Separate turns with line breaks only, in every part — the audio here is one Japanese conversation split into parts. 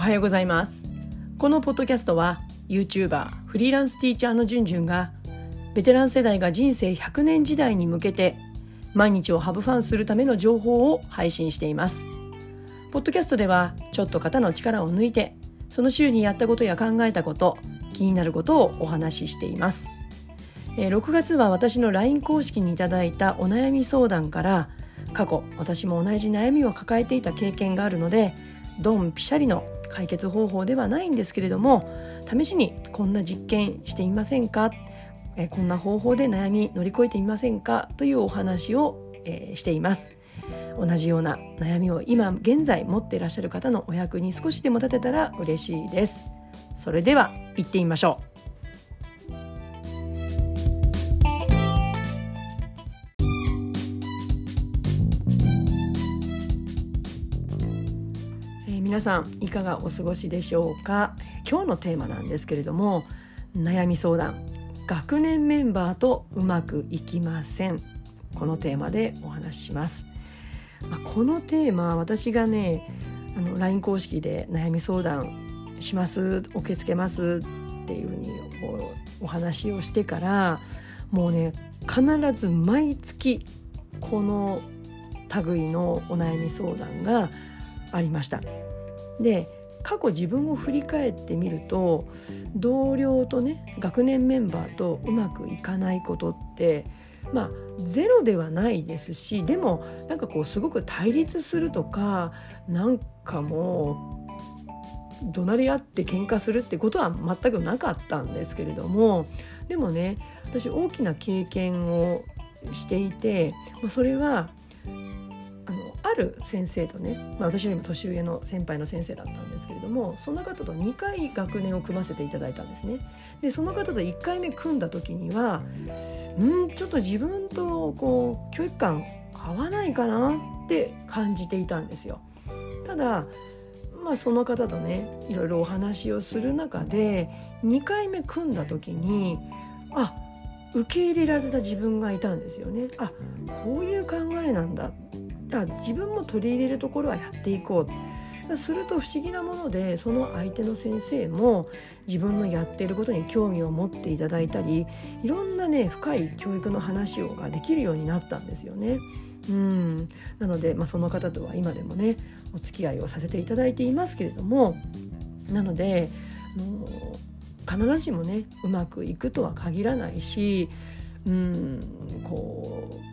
はようございます。このポッドキャストは YouTuber フリーランスティーチャーのじゅんじゅんがベテラン世代が人生100年時代に向けて毎日をハブファンするための情報を配信しています。ポッドキャストではちょっと肩の力を抜いてその週にやったことや考えたこと気になることをお話ししています。6月は私の LINE 公式にいただいたお悩み相談から過去私も同じ悩みを抱えていた経験があるのでドンピシャリの解決方法ではないんですけれども試しにこんな実験してみませんか？えこんな方法で悩み乗り越えてみませんか？というお話を、えー、しています。同じような悩みを今現在持っていらっしゃる方のお役に少しでも立てたら嬉しいです。それでは行ってみましょう。皆さんいかがお過ごしでしょうか？今日のテーマなんですけれども悩み相談。学年メンバーとうまくいきません。このテーマでお話しします、まあ、このテーマ私がねあの LINE 公式で悩み相談します受け付けますっていうふうにお話をしてからもうね必ず毎月この類のお悩み相談がありました。で過去自分を振り返ってみると同僚とね学年メンバーとうまくいかないことってまあゼロではないですしでもなんかこうすごく対立するとかなんかもう怒鳴り合って喧嘩するってことは全くなかったんですけれどもでもね私大きな経験をしていてまそれはある先生とね、まあ、私よりも年上の先輩の先生だったんですけれどもその方と2回学年を組ませていただいたんですね。でその方と1回目組んだ時にはうんちょっと自分とこう教育観合わないかなって感じていたんですよ。ただまあ、その方とねいろいろお話をする中で2回目組んだ時にあ受け入れられた自分がいたんですよね。あこういう考えなんだ自分も取り入れるところはやっていこう。すると不思議なものでその相手の先生も自分のやっていることに興味を持っていただいたりいろんなね深い教育の話をができるようになったんですよね。うん。なので、まあ、その方とは今でもねお付き合いをさせていただいていますけれども。なので必ずしもねうまくいくとは限らないしうんこう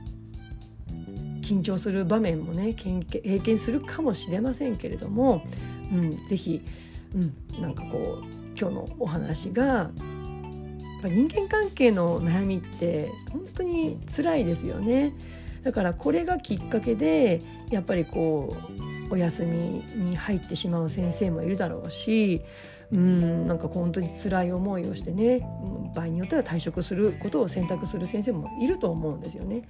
緊張する場面もね経験するかもしれませんけれども、うん、ぜひ、うん、なんかこう今日のお話がやっぱ人間関係の悩みって本当に辛いですよね。だからこれがきっかけでやっぱりこうお休みに入ってしまう先生もいるだろうしうんなんか本当に辛い思いをしてね場合によっては退職することを選択する先生もいると思うんですよね。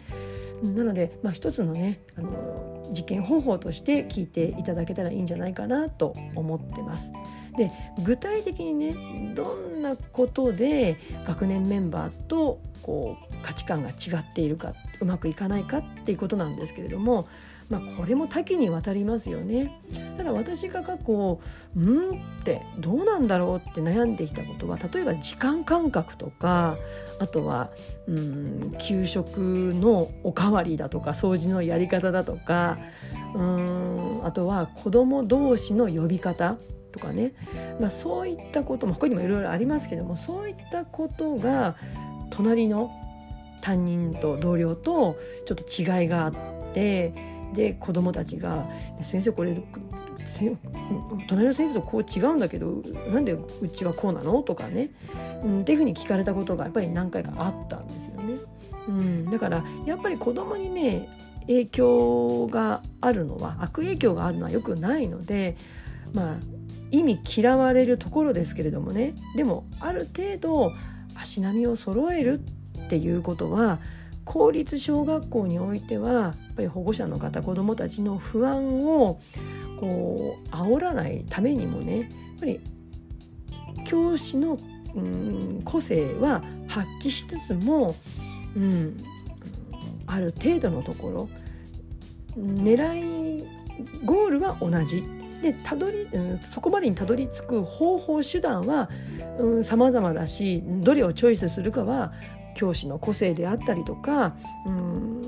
なので、まあ、一つのねあの実験方法として聞いていただけたらいいんじゃないかなと思ってます。で具体的にねどんなことで学年メンバーとこう価値観が違っているかうまくいかないかっていうことなんですけれどもまあ、これも多岐にわたりますよね。ただ私が過去うんってどうなんだろうって悩んできたことは例えば時間感覚とかあとはうん給食のおかわりだとか掃除のやり方だとかうんあとは子ども同士の呼び方とかね、まあ、そういったことも他にもいろいろありますけどもそういったことが隣の担任と同僚とちょっと違いがあってで子供たちが「先生これ隣の先生とこう違うんだけどなんでうちはこうなの?」とかね、うん、っていうふうに聞かれたことがやっぱり何回かあったんですよね。うん、だからやっぱり子供にね影響があるのは悪影響があるのはよくないのでまあ意味嫌われるところですけれどもねでもある程度足並みを揃えるっていうことは公立小学校においてはやっぱり保護者の方子どもたちの不安をこう煽らないためにもねやっぱり教師の、うん、個性は発揮しつつも、うん、ある程度のところ狙いゴールは同じ。でたどり、うん、そこまでにたどり着く方法手段はさまざまだしどれをチョイスするかは教師の個性であったりとかうん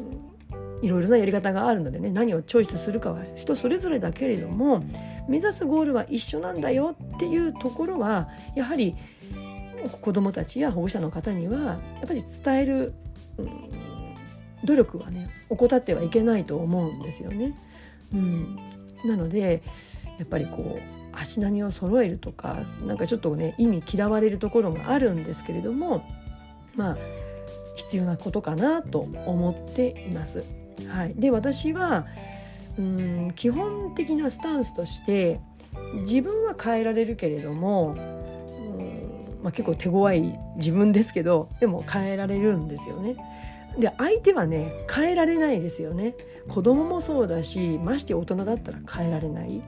いろいろなやり方があるのでね何をチョイスするかは人それぞれだけれども目指すゴールは一緒なんだよっていうところはやはり子どもたちや保護者の方にはやっぱり伝える、うん、努力はね怠ってはいけないと思うんですよね。うん、なのでやっぱりこう足並みを揃えるとかなんかちょっとね意味嫌われるところがあるんですけれどもまあ必要なことかなと思っています。はい、で私はうん基本的なスタンスとして自分は変えられるけれどもうんまあ、結構手強い自分ですけどでも変えられるんですよね。で相手はね変えられないですよね。子供もそうだしまして大人だったら変えられない、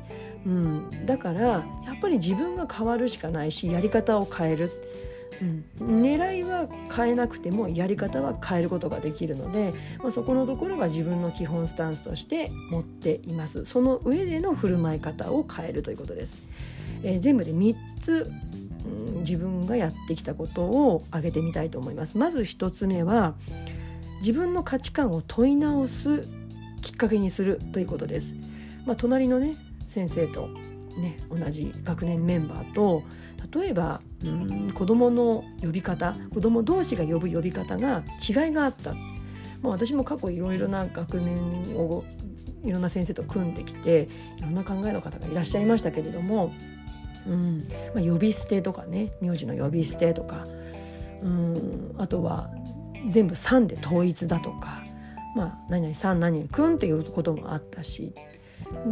うん、だからやっぱり自分が変わるしかないしやり方を変える、うん、狙いは変えなくてもやり方は変えることができるので、まあ、そこのところが自分の基本スタンスとして持っていますその上での振る舞い方を変えるということです、えー、全部で3つうん、自分がやってきたことを挙げてみたいと思います。まず1つ目は自分の価値観を問い直すきっかけにするということです。まあ、隣のね先生とね同じ学年メンバーと例えばうん子どもの呼び方子ども同士が呼ぶ呼び方が違いがあった。まあ、私も過去いろいろな学年をいろんな先生と組んできていろんな考えの方がいらっしゃいましたけれどもうんまあ、呼び捨てとかね名字の呼び捨てとかうんあとは全部「さん」で統一だとか「まあ、何々さん何々くん」っていうこともあったし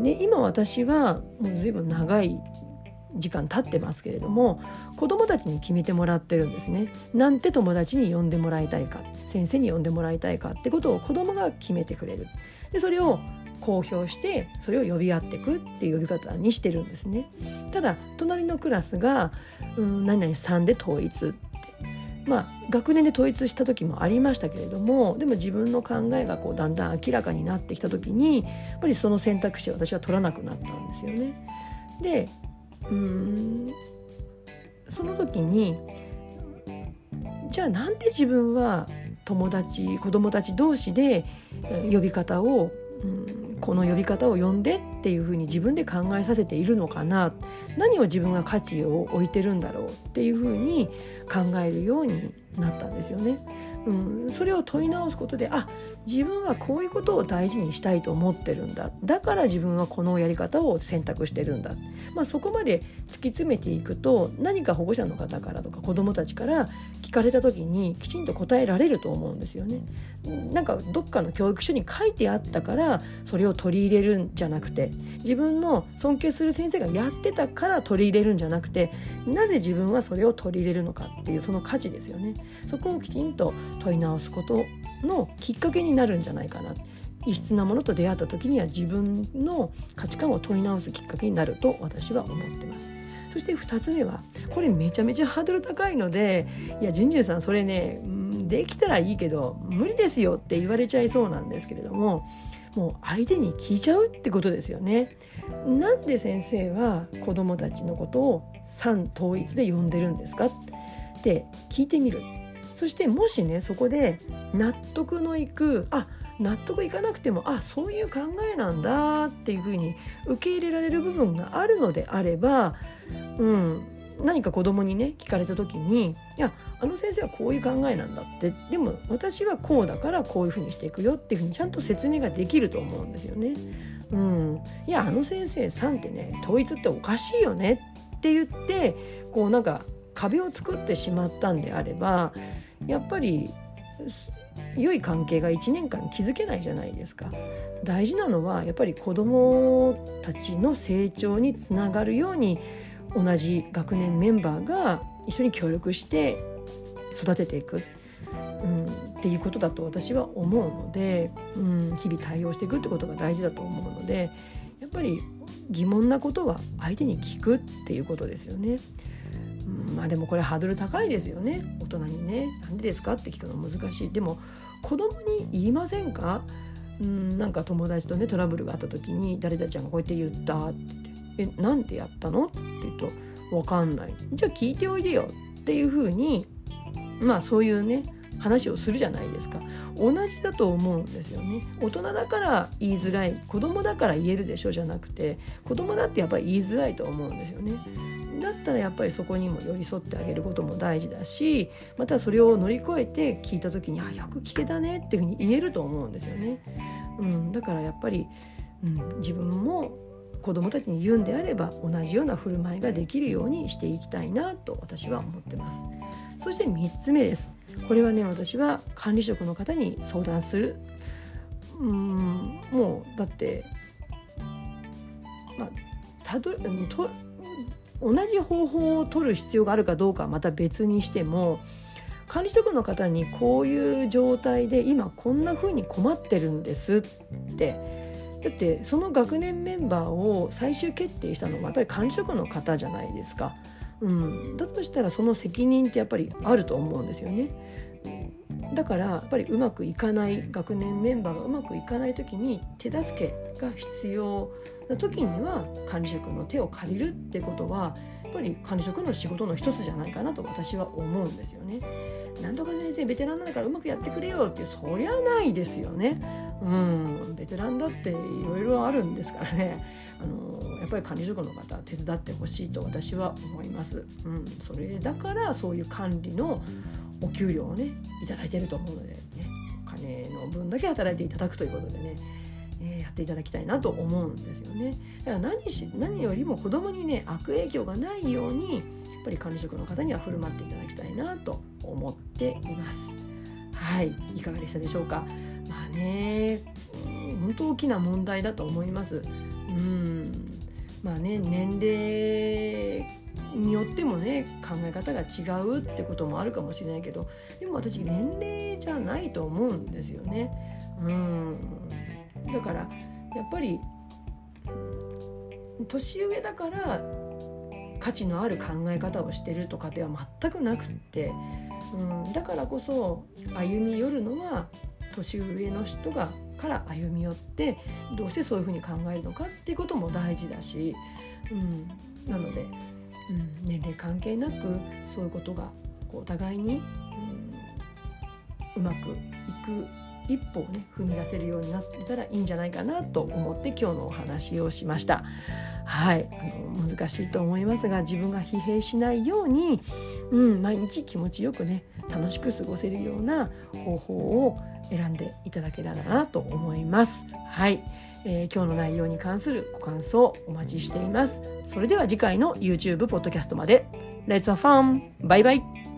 で今私はもう随分長い時間経ってますけれども子どもたちに決めてもらってるんですね。なんて友達に呼んでもらいたいか先生に呼んでもらいたいかってことを子どもが決めてくれる。でそれを公表してそれを呼び合っていくっていう呼び方にしてるんですね。ただ隣のクラスが「うん何々3で統一」ってまあ学年で統一した時もありましたけれどもでも自分の考えがこうだんだん明らかになってきた時にやっぱりその選択肢を私は取らなくなったんですよね。でうん。その時にじゃあなんで自分は友達子供たち同士で呼び方をうん、この呼び方を呼んでっていうふうに自分で考えさせているのかな何を自分が価値を置いてるんだろうっていうふうに考えるようになったんですよね。うん、それを問い直すことであ自分はこういうことを大事にしたいと思ってるんだだから自分はこのやり方を選択してるんだ、まあ、そこまで突き詰めていくと何か保護者の方からとか子どもたちから聞かれた時にきちんと答えられると思うんですよね。なんかどっかの教育書に書いてあったからそれを取り入れるんじゃなくて自分の尊敬する先生がやってたから取り入れるんじゃなくてなぜ自分はそれを取り入れるのかっていうその価値ですよね。そこをきちんと問い直すことのきっかけになるんじゃないかな異質なものと出会った時には自分の価値観を問い直すきっかけになると私は思ってます。そして2つ目はこれめちゃめちゃハードル高いのでいやじゅんじゅんさんそれねできたらいいけど無理ですよって言われちゃいそうなんですけれどももう相手に聞いちゃうってことですよね。なんで先生は子どもたちのことを三統一で呼んでるんですか？って聞いてみる。そしてもしねそこで納得のいくあ納得いかなくてもあそういう考えなんだっていうふうに受け入れられる部分があるのであれば、うん、何か子供にね聞かれた時に「いやあの先生はこういう考えなんだ」って。でも私はこうだからこういうふうにしていくよっていうふうにちゃんと説明ができると思うんですよね。うん、いやあの先生さんってね統一っておかしいよねって言ってこうなんか壁を作ってしまったんであればやっぱり良い関係が1年間築けないじゃないですか。大事なのはやっぱり子どもたちの成長につながるように同じ学年メンバーが一緒に協力して育てていく、うん、っていうことだと私は思うので、うん、日々対応していくってことが大事だと思うのでやっぱり疑問なことは相手に聞くっていうことですよね。まあでもこれハードル高いですよね。大人にね「なんでですか?」って聞くの難しい。でも子供に言いませんか？うん。なんか友達とねトラブルがあった時に「誰々ちゃんがこうやって言った」って「えなんでやったの?」って言うと「分かんない」「じゃあ聞いておいでよ」っていうふうにまあそういうね話をするじゃないですか。同じだと思うんですよね。大人だから言いづらい。子供だから言えるでしょじゃなくて子供だってやっぱり言いづらいと思うんですよね。だったらやっぱりそこにも寄り添ってあげることも大事だしまたそれを乗り越えて聞いた時に「あよく聞けたね」っていうふうに言えると思うんですよね。うん、だからやっぱり、うん、自分も子どもたちに言うんであれば同じような振る舞いができるようにしていきたいなと私は思ってます。そして3つ目です。これはね私は管理職の方に相談する。うんもうだってまあたどと同じ方法を取る必要があるかどうかはまた別にしても管理職の方にこういう状態で今こんな風に困ってるんですってだってその学年メンバーを最終決定したのはやっぱり管理職の方じゃないですか。うん、だとしたらその責任ってやっぱりあると思うんですよね。だからやっぱりうまくいかない学年メンバーがうまくいかない時に手助けが必要な時には管理職の手を借りるってことはやっぱり管理職の仕事の一つじゃないかなと私は思うんですよね。なんとか先生ベテランなんだからうまくやってくれよってそりゃないですよね。うんベテランだっていろいろあるんですからね。あのやっぱり管理職の方手伝ってほしいと私は思います。うん、それだからそういう管理のお給料をね頂いてると思うのでねお金の分だけ働いていただくということでねえやっていただきたいなと思うんですよね。だから何し何よりも子供にね悪影響がないようにっぱり管理職の方には振る舞っていただきたいなと思っています。はい、いかがでしたでしょうか？まあね、本当大きな問題だと思います。うん、まあね、年齢によってもね考え方が違うってこともあるかもしれないけどでも私年齢じゃないと思うんですよね。うんだからやっぱり年上だから価値のある考え方をしてるとかでは全くなくって、うん、だからこそ歩み寄るのは年上の人がから歩み寄ってどうしてそういうふうに考えるのかっていうことも大事だし、うん、なので、うん、年齢関係なくそういうことがこうお互いに、うん、うまくいく一歩をね踏み出せるようになってたらいいんじゃないかなと思って今日のお話をしました。はいあの難しいと思いますが自分が疲弊しないように、うん、毎日気持ちよくね楽しく過ごせるような方法を選んでいただけたらなと思います。はい、えー、今日の内容に関するご感想お待ちしています。それでは次回の YouTube ポッドキャストまで。Let's have fun! バイバイ